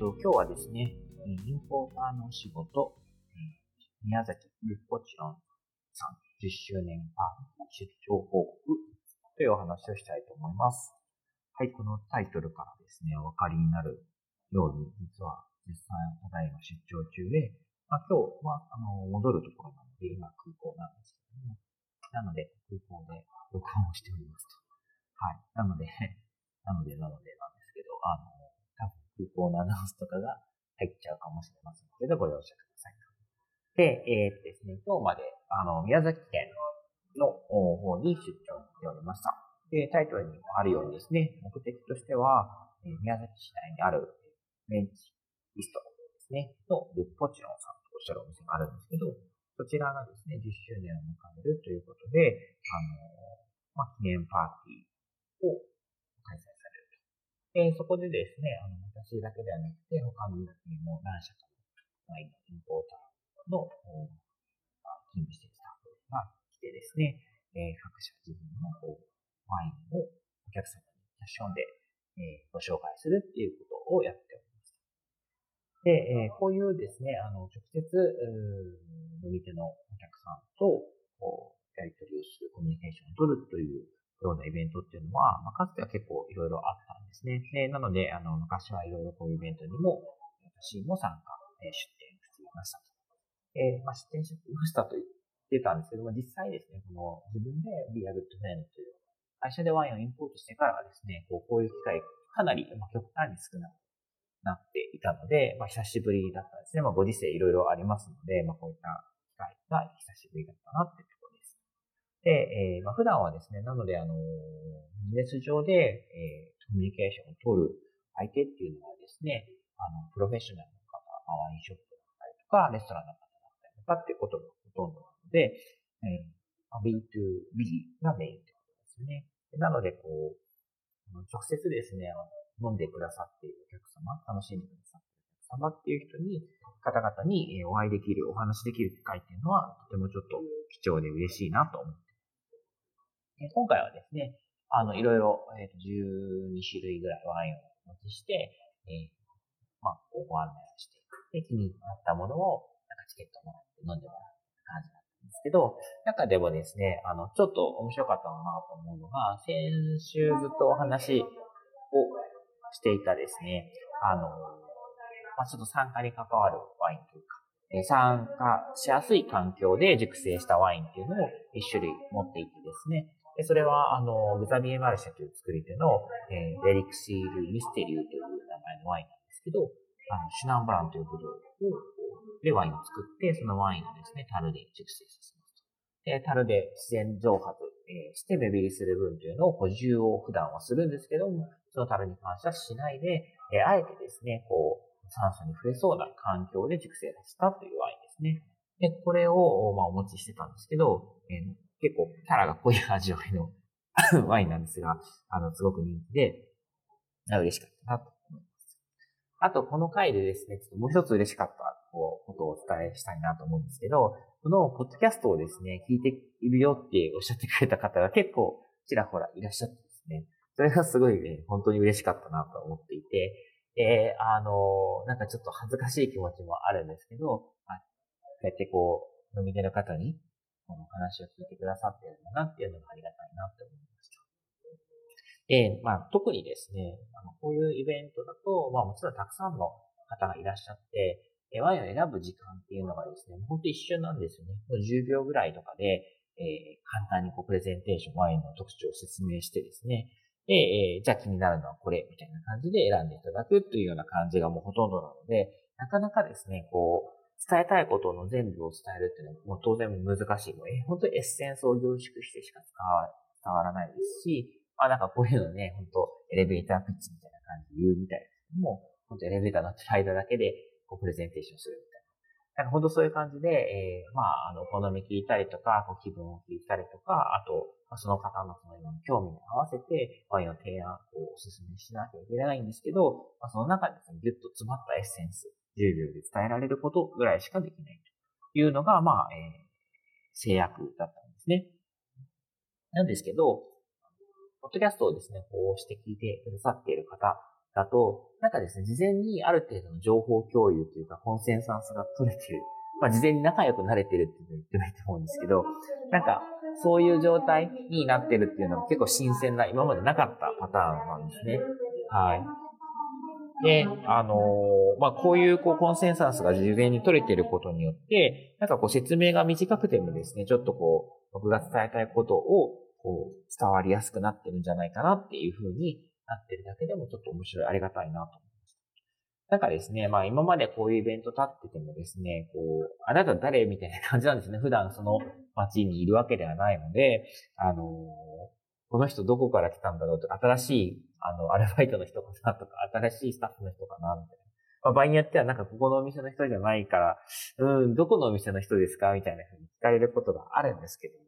と、今日はですね、インポーターのお仕事、宮崎ルッポチロンさん10周年パー出張報告というお話をしたいと思います。はい、このタイトルからですね、お分かりになるように、実は実際ただいま出張中で、まあ、今日はあの戻るところなので、今空港なんですけども、なので空港で録音をしておりますと。はい。なので、なので、なのでなんですけど、あの、空港のアナウンスとかが入っちゃうかもしれませんけど、ご容赦ください。で、えーっとですね、今日まで、あの、宮崎県の方に出張しておりました。で、タイトルにもあるようにですね、目的としては、え宮崎市内にあるメンチリストですね、のルッポチロンさんとおっしゃるお店があるんですけど、そちらがですね、10周年を迎えるということで、あの、まあ、記念パーティーを開催されると。で、そこでですね、あの、私だけではなくて、他にも何社かのワインのインポーターの、まあ勤務しているスタッフが来てですね、えー各社自分のこうワインをお客様にキャッションで、えーご紹介するっていうことをやっております。で、えーこういうですね、あの、直接、飲み手のお客さんと、こう、やり取りをする、コミュニケーションを取るというようなイベントっていうのは、まあ、かつては結構いろいろあったですね。でなので、あの、昔はいろいろこういうイベントにも、私も参加、え出展していましたと。えーまあ、出展していましたと言ってたんですけども、実際ですね、この自分で Be a Good Friend という会社でワインをインポートしてからはですね、こうこういう機会かなり、まあ、極端に少なくなっていたので、まあ、久しぶりだったんですね。まあ、ご時世いろいろありますので、まあ、こういった機会が久しぶりだったなっていうところです。で、えーまあ、普段はですね、なので、あの、ビジネス上で、えーコミュニケーションを取る相手っていうのはですね、あの、プロフェッショナルの方、ワインショップだったりとか、レストランの方だったりとかっていうことがほとんどなので、えーまあ B2B がメインってことですね。なので、こう、直接ですね、飲んでくださっているお客様、楽しんでくださっているお客様っていう人に、方々にお会いできる、お話しできる機会っていうのは、とてもちょっと貴重で嬉しいなと思って。今回はですね、あの、いろいろ、えっ、と、12種類ぐらいワインをお持ちして、えーまあ、ご案内をしていく。で、気になったものを、なんかチケットもらって飲んでもらう感じだったんですけど、中でもですね、あの、ちょっと面白かったなと思うのが、先週ずっとお話をしていたですね、あの、まあ、ちょっと参加に関わるワインというか、えー参加しやすい環境で熟成したワインっていうのを一種類持っていてですね、でそれは、あの、グザビエマルシェという作り手の、えー、レリクシール・ミステリューという名前のワインなんですけど、あの、シュナンブランというブドウを、でワインを作って、そのワインをですね、樽で熟成させます。で、樽で自然蒸発、えーして目減りする分というのを補充を普段はするんですけども、その樽に関してはしないで、えーあえてですね、こう、酸素に触れそうな環境で熟成させたというワインですね。で、これを、まあ、お持ちしてたんですけど、えー結構キャラが濃い味わいの ワインなんですが、あの、すごく人気で、嬉しかったなと思います。あと、この回でですね、ちょっともう一つ嬉しかったこうことをお伝えしたいなと思うんですけど、このポッドキャストをですね、聞いているよっておっしゃってくれた方が結構ちらほらいらっしゃってですね、それがすごいね、本当に嬉しかったなと思っていて、で、あの、なんかちょっと恥ずかしい気持ちもあるんですけど、こうやってこう、飲み手の方に、この話を聞いてくださってるんだなっていうのがありがたいなって思いました。で、まあ、特にですね、あのこういうイベントだと、まあもちろんたくさんの方がいらっしゃって、えワインを選ぶ時間っていうのがですね、本当一瞬なんですよね。もう10秒ぐらいとかで、えー簡単にこうプレゼンテーション、ワインの特徴を説明してですね、で、えーじゃあ気になるのはこれ、みたいな感じで選んでいただくというような感じがもうほとんどなので、なかなかですね、こう、伝えたいことの全部を伝えるっていうのはもう当然難しい。もうえ本当にエッセンスを凝縮してしか伝わらないですし、まあなんかこういうのね、本当エレベーターピッチみたいな感じで言うみたいですけども、本当エレベーター乗ってる間だけでこうプレゼンテーションするみたいな。なんか本当そういう感じで、えー、まあ、あの、好み聞いたりとか、こう気分を聞いたりとか、あと、その方のその今の興味に合わせて、ワインの提案をお勧めしなきゃいけないんですけど、まあ、その中でですね、ギュッと詰まったエッセンス、10秒で伝えられることぐらいしかできないというのが、まあ、えー、制約だったんですね。なんですけど、ポッドキャストをですね、こうして聞いてくださっている方だと、なんかですね、事前にある程度の情報共有というか、コンセンサスが取れてる。まあ、事前に仲良くなれてるって言ってもいいと思うんですけど、なんか、そういう状態になってるっていうのは結構新鮮な、今までなかったパターンなんですね。はい。で、あのー、まあ、こういうこうコンセンサスが事前に取れていることによって、なんかこう説明が短くてもですね、ちょっとこう、僕が伝えたいことをこう伝わりやすくなってるんじゃないかなっていうふうになってるだけでもちょっと面白い、ありがたいなと思いました。なんかですね、まあ今までこういうイベント立っててもですね、こう、あなた誰みたいな感じなんですね。普段その街にいるわけではないので、あのこの人どこから来たんだろうとか、新しい、あの、アルバイトの人かなとか、新しいスタッフの人かなみたいな。まあ、場合によってはなんかここのお店の人じゃないから、うん、どこのお店の人ですかみたいな風に聞かれることがあるんですけどね。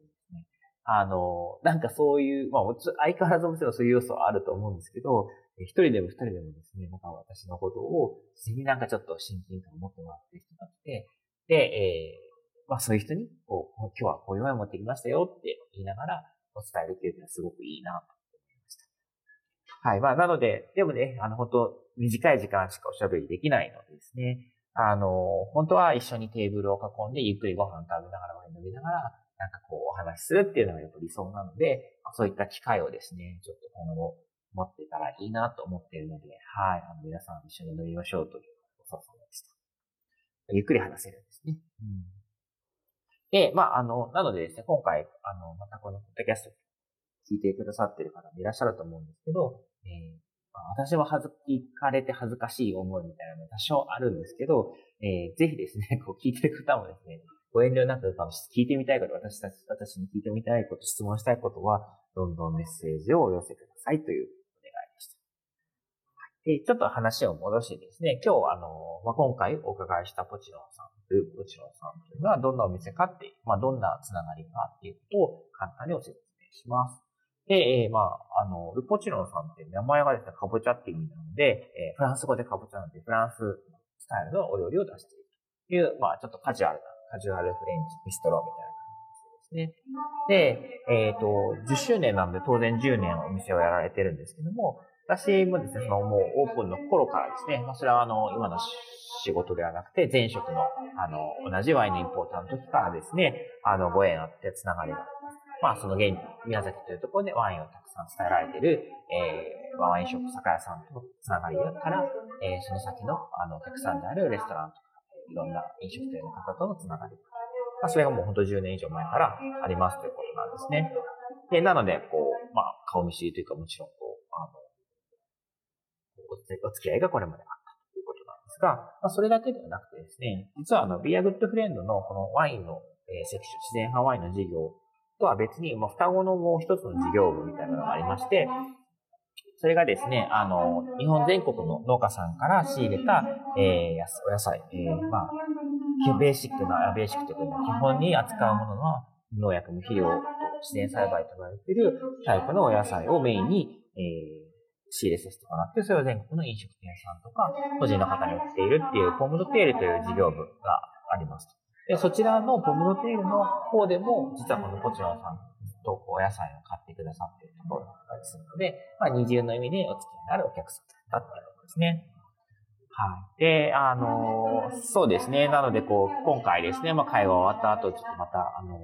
あの、なんかそういう、まあ、相変わらずもちろんそういう要素はあると思うんですけど、一人でも二人でもですね、なんか私のことを、自然になんかちょっと親近感を持ってもらってる人がいて、で、えー、まあそういう人に、こう、今日はこういうワイン持ってきましたよって言いながら、お伝えできるのはすごくいいなと。はい。まあ、なので、でもね、あの、本当短い時間しかおしゃべりできないのでですね、あの、本当は一緒にテーブルを囲んでゆっくりご飯食べながらワイン飲みながら、なんかこうお話しするっていうのがやっぱ理想なので、そういった機会をですね、ちょっと今後持ってたらいいなと思っているので、はい、あの皆さん一緒に飲みましょうというお誘いでした。ゆっくり話せるんですね。うんで、まあ、あの、なのでですね、今回、あの、またこのポッドキャスト聞いてくださってる方もいらっしゃると思うんですけど、えーまあ、私は恥ず、聞かれて恥ずかしい思いみたいなのも多少あるんですけど、えー、ぜひですね、こう聞いてる方もですね、ご遠慮なく聞いてみたいこと、私たち、私に聞いてみたいこと、質問したいことは、どんどんメッセージをお寄せくださいというお願いでした。で、ちょっと話を戻してですね、今日、あの、まあ、今回お伺いしたポチロンさんルポチロンさんというのはどんなお店かっていう、まあ、どんなつながりかっていうことを簡単にご説明します。で、えー、まあ、あの、ルポチロンさんって名前がですね、かぼちゃって意味なので、えー、フランス語でかぼちゃなので、フランススタイルのお料理を出しているという、まあ、ちょっとカジュアルな、カジュアルフレンチビストロみたいな感じですね。で、えっ、ー、と、10周年なので当然10年お店をやられてるんですけども、私もですね、そのもうオープンの頃からですね、まあ、それはあの、今の仕事ではなくて、前職の、あの、同じワインのインポーターの時からですね、あの、ご縁あってつながりがありま。あ、その現、宮崎というところでワインをたくさん伝えられている、えー、ワインショップ酒屋さんとのつながりから、えー、その先の、あの、お客さんであるレストランとか、いろんな飲食店の方とのつながり。まあ、それがもう本当10年以上前からありますということなんですね。で、なので、こう、まあ、顔見知りというか、もちろん、こう、あの、お付き合いがこれまであったということなんですが、まあ、それだけではなくてですね、実はあの、ビアグッドフレンドのこのワインの、えー、セクション、自然派ワインの事業とは別に、もう双子のもう一つの事業部みたいなのがありまして、それがですね、あの、日本全国の農家さんから仕入れた、えー、お野菜、えー、まあ、ベーシックな、ベーシックというか、基本に扱うものは、農薬無肥料と自然栽培と言われているタイプのお野菜をメインに、えー、仕入れさせてもらって、それを全国の飲食店さんとか、個人の方に売っているっていう、ポムドテールという事業部がありますで、そちらのポムドテールの方でも、実はこのポチロンさんとお野菜を買ってくださっているところだったりするので、まあ、二重の意味でお付き合いのあるお客さんだったりですね。はい。で、あの、そうですね。なので、こう、今回ですね、まあ、会話終わった後、ちょっとまた、あのー、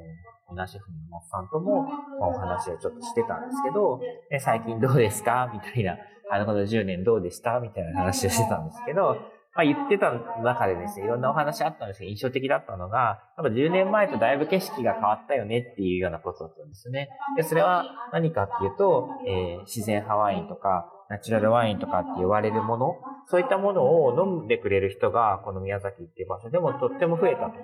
オナシェフのモッさんとも、まあ、お話をちょっとしてたんですけど、最近どうですか？みたいな、あの、この10年どうでした？みたいな話をしてたんですけど、まあ、言ってた中でですね、いろんなお話あったんですけど、印象的だったのが、やっぱ10年前とだいぶ景色が変わったよねっていうようなことだったんですね。で、それは何かっていうと、えー、自然派ワインとか、ナチュラルワインとかって言われるもの、そういったものを飲んでくれる人が、この宮崎っていう場所でもとっても増えたと。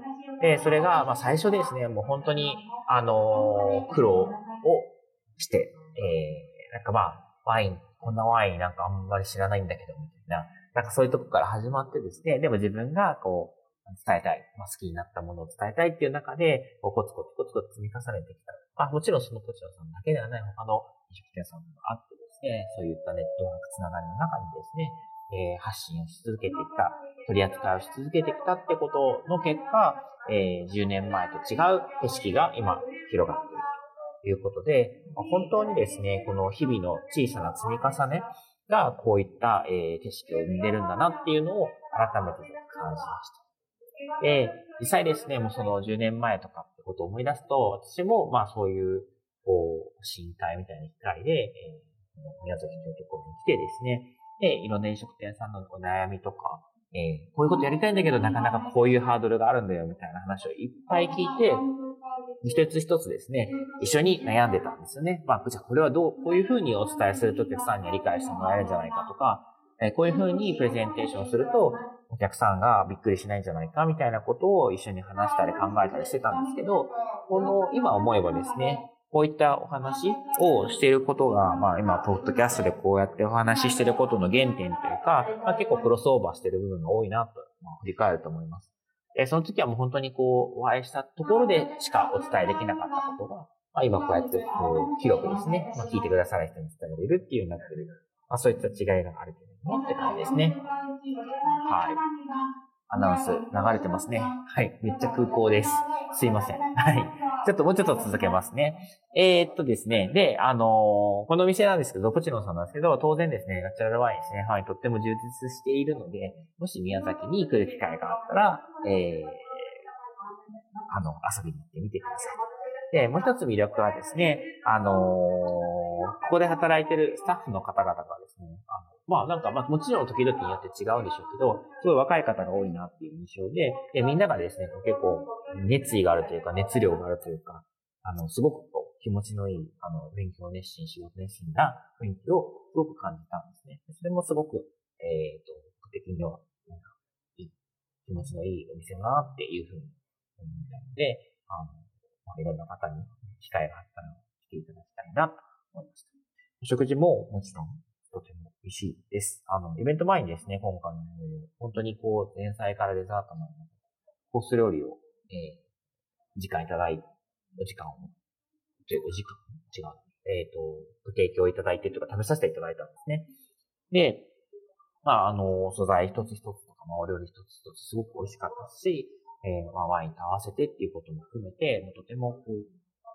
で、それが、まあ最初ですね、もう本当に、あの苦労をして、えー、なんかまあ、ワイン、こんなワインなんかあんまり知らないんだけど、みたいな、なんかそういうとこから始まってですね、でも自分がこう、伝えたい、まあ、好きになったものを伝えたいっていう中で、こうコツコツコツコツ積み重ねてきた。まあもちろんその土地さんだけではない他の飲食店さんもあってですね、そういったネットワークつながりの中にですね、えー、発信をし続けてきた、取り扱いをし続けてきたってことの結果、えー、10年前と違う景色が今広がっているということで、本当にですね、この日々の小さな積み重ねがこういった、えー、景色を生んでるんだなっていうのを改めて感じました。で、実際ですね、もうその10年前とかってことを思い出すと、私もまあそういう、こう、深海みたいな機会で、えー、宮崎というところに来てですね、で、いろんな飲食店さんのお悩みとか、えー、こういうことやりたいんだけど、なかなかこういうハードルがあるんだよ、みたいな話をいっぱい聞いて、一つ一つですね、一緒に悩んでたんですよね。まあ、じゃあこれはどう、こういうふうにお伝えするとお客さんには理解してもらえるんじゃないかとか、え、こういうふうにプレゼンテーションすると、お客さんがびっくりしないんじゃないか、みたいなことを一緒に話したり考えたりしてたんですけど、この、今思えばですね、こういったお話をしていることが、まあ今、ポッドキャストでこうやってお話ししていることの原点というか、まあ、結構クロスオーバーしている部分が多いなと、まあ、振り返ると思います。で、その時はもう本当にこう、お会いしたところでしかお伝えできなかったことが、まあ今こうやってこう、広くですね、まあ聞いてくださる人に伝えられるっていうようになってる。まあそういった違いがあるけれどもって感じですね。はい。アナウンス流れてますね。はい。めっちゃ空港です。すいません。はい。ちょっともうちょっと続けますね。えー、っとですね。で、あのー、この店なんですけど、ポチノさんなんですけど、当然ですね、ナチュラルワインですね、はい、とっても充実しているので、もし宮崎に来る機会があったら、えー、あの、遊びに行ってみてください。で、もう一つ魅力はですね、あのー、ここで働いてるスタッフの方々がですね、あまあなんか、まあもちろん時々によって違うんでしょうけど、すごい若い方が多いなっていう印象で、でみんながですね、結構熱意があるというか、熱量があるというか、あの、すごくこう気持ちのいい、あの、勉強熱心、仕事熱心な雰囲気をすごく感じたんですね。それもすごく、えっ、ー、と、僕的には、なんか、いい、気持ちのいいお店だなっていうふうに思ったので、あの、まあ、いろんな方に機会があったら来ていただきたいなと思いました。食事ももちろんとても美味しいです。あの、イベント前にですね、今回の本当にこう、前菜からデザートまでコース料理を、えー、時間いただい、お時間を、お時間？違う。えっ、ー、と、ご提供いただいてとか食べさせていただいたんですね。で、まあ、あの、素材一つ一つとか、まあ、お料理一つ一つすごく美味しかったし、えー、まあ、ワインと合わせてっていうことも含めて、もうとても、こう、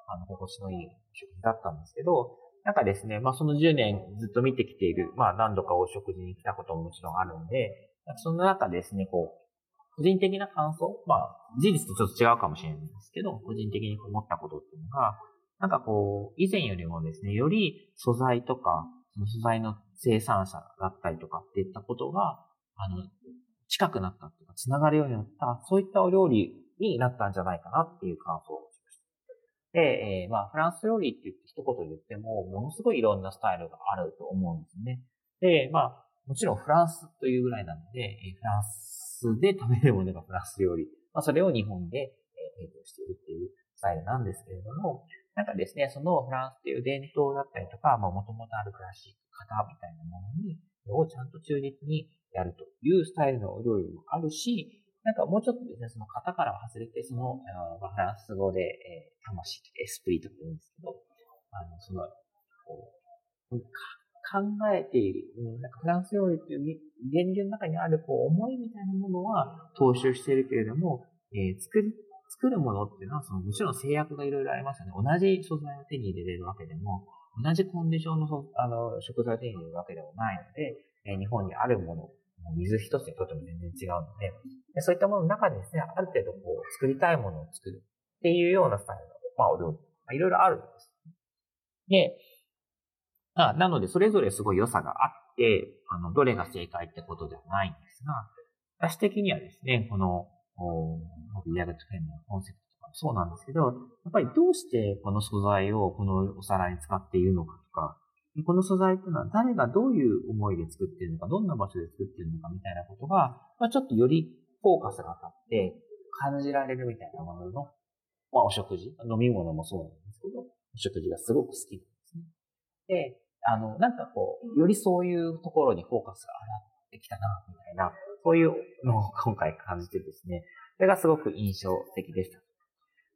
あの、心地のいい食事だったんですけど、なんかですね、まあその10年ずっと見てきている、まあ何度かお食事に来たことももちろんあるんで、その中ですね、こう、個人的な感想まあ事実とちょっと違うかもしれないんですけど、個人的に思ったことっていうのが、なんかこう、以前よりもですね、より素材とか、その素材の生産者だったりとかっていったことが、あの、近くなったっていうか、繋がるようになった、そういったお料理になったんじゃないかなっていう感想で、えー、まあ、フランス料理って言って一言言っても、ものすごいいろんなスタイルがあると思うんですね。で、まあ、もちろんフランスというぐらいなので、フランスで食べるものがフランス料理。まあ、それを日本で提供しているっていうスタイルなんですけれども、なんかですね、そのフランスっていう伝統だったりとか、まあ、もともとあるクラシック型みたいなものに、をちゃんと忠実にやるというスタイルのお料理もあるし、なんかもうちょっとですね、その型から外れて、その、あフランス語で、えー、魂、エスプリとか言うんですけど、あの、その、こう、考えている、うんなんかフランス料理っていう源流の中にあるこう思いみたいなものは踏襲しているけれども、えー、作る、作るものっていうのは、その、もちろん制約がいろいろありますよね。同じ素材を手に入れれるわけでも、同じコンディションのあの食材を手に入れるわけでもないので、えー、日本にあるもの水一つにとっても全然違うので、そういったものの中でですね、ある程度こう、作りたいものを作るっていうようなスタイルの、まあ、お料理、いろいろあるんです。で、あなので、それぞれすごい良さがあって、あの、どれが正解ってことではないんですが、私的にはですね、この、ビアグットフェンのコンセプトとかもそうなんですけど、やっぱりどうしてこの素材をこのお皿に使っているのかとか、この素材っていうのは誰がどういう思いで作ってるのか、どんな場所で作ってるのかみたいなことが、まあ、ちょっとよりフォーカスが当たって感じられるみたいなものの、まあ、お食事、飲み物もそうなんですけど、お食事がすごく好きなんですね。で、あの、なんかこう、よりそういうところにフォーカスが上がってきたな、みたいな、そういうのを今回感じてですね、それがすごく印象的でした。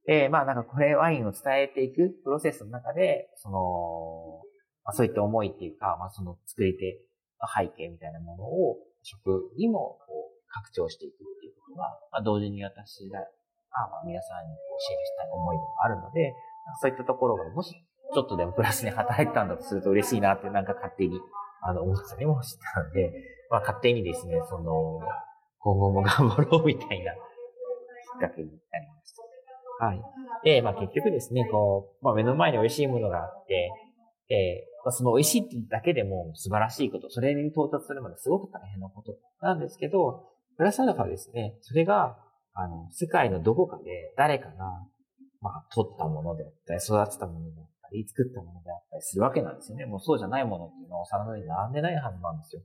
で、まあなんかこれワインを伝えていくプロセスの中で、その、まあ、そういった思いっていうか、まあその作り手の背景みたいなものを食にもこう拡張していくっていうことが、まあ同時に私が、まあ皆さんにシェアしたい思いでもあるので、そういったところがもしちょっとでもプラスに働いたんだとすると嬉しいなってなんか勝手にあの思ったりもしたので、まあ勝手にですね、その、今後も頑張ろうみたいなきっかけになりました。はい。で、まあ結局ですね、こう、まあ目の前に美味しいものがあって、で、まあ、その美味しいってだけでも素晴らしいこと、それに到達するまですごく大変なことなんですけど、プラスアルファですね、それが、あの、世界のどこかで誰かが、まあ、取ったものであったり、育てたものであったり、作ったものであったりするわけなんですよね。もうそうじゃないものっていうのはお皿の上に並んでないはずなんですよ。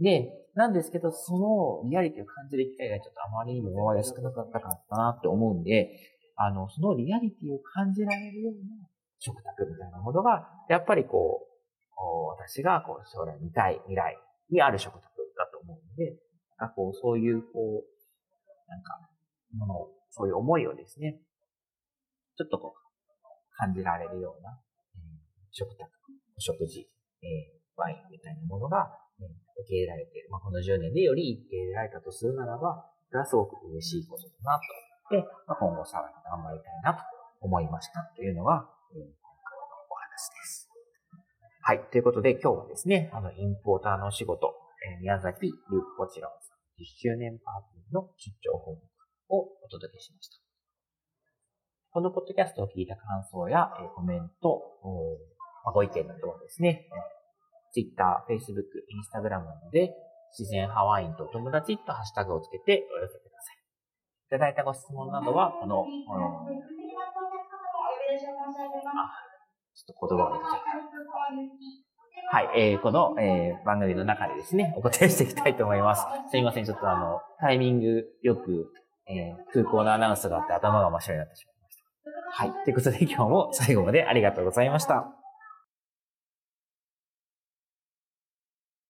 で、なんですけど、そのリアリティを感じる機会がちょっとあまりにも今まで少なかったかったなって思うんで、あの、そのリアリティを感じられるような食卓みたいなものが、やっぱりこう、私がこう将来見たい未来にある食卓だと思うので、なんかこう、そういう、こう、なんか、もの、そういう思いをですね、ちょっとこう、感じられるような、えー、食卓、お食事、えー、ワインみたいなものが、え、受け入れられている。まあ、この10年でより受け入れられたとするならば、それはすごく嬉しいことだなとで、まあ、今後さらに頑張りたいなと思いましたというのが、お話です。はい。ということで今日はですね、あの、インポーターのお仕事、えー、宮崎ルーポチロンさん10周年パーティーの出張報告をお届けしました。このポッドキャストを聞いた感想や、えー、コメント、まあ、ご意見などはですね、Twitter、Facebook、Instagram などで、自然ハワインと友達とハッシュタグをつけてお寄せください。いただいたご質問などは、この、この、ちょっと言葉が出てはい、えー、この、えー、番組の中でですね、お答えしていきたいと思います。すいません、ちょっとあの、タイミングよく、えー、空港のアナウンスがあって頭が真っ白になってしまいました。はい、ということで今日も最後までありがとうございました。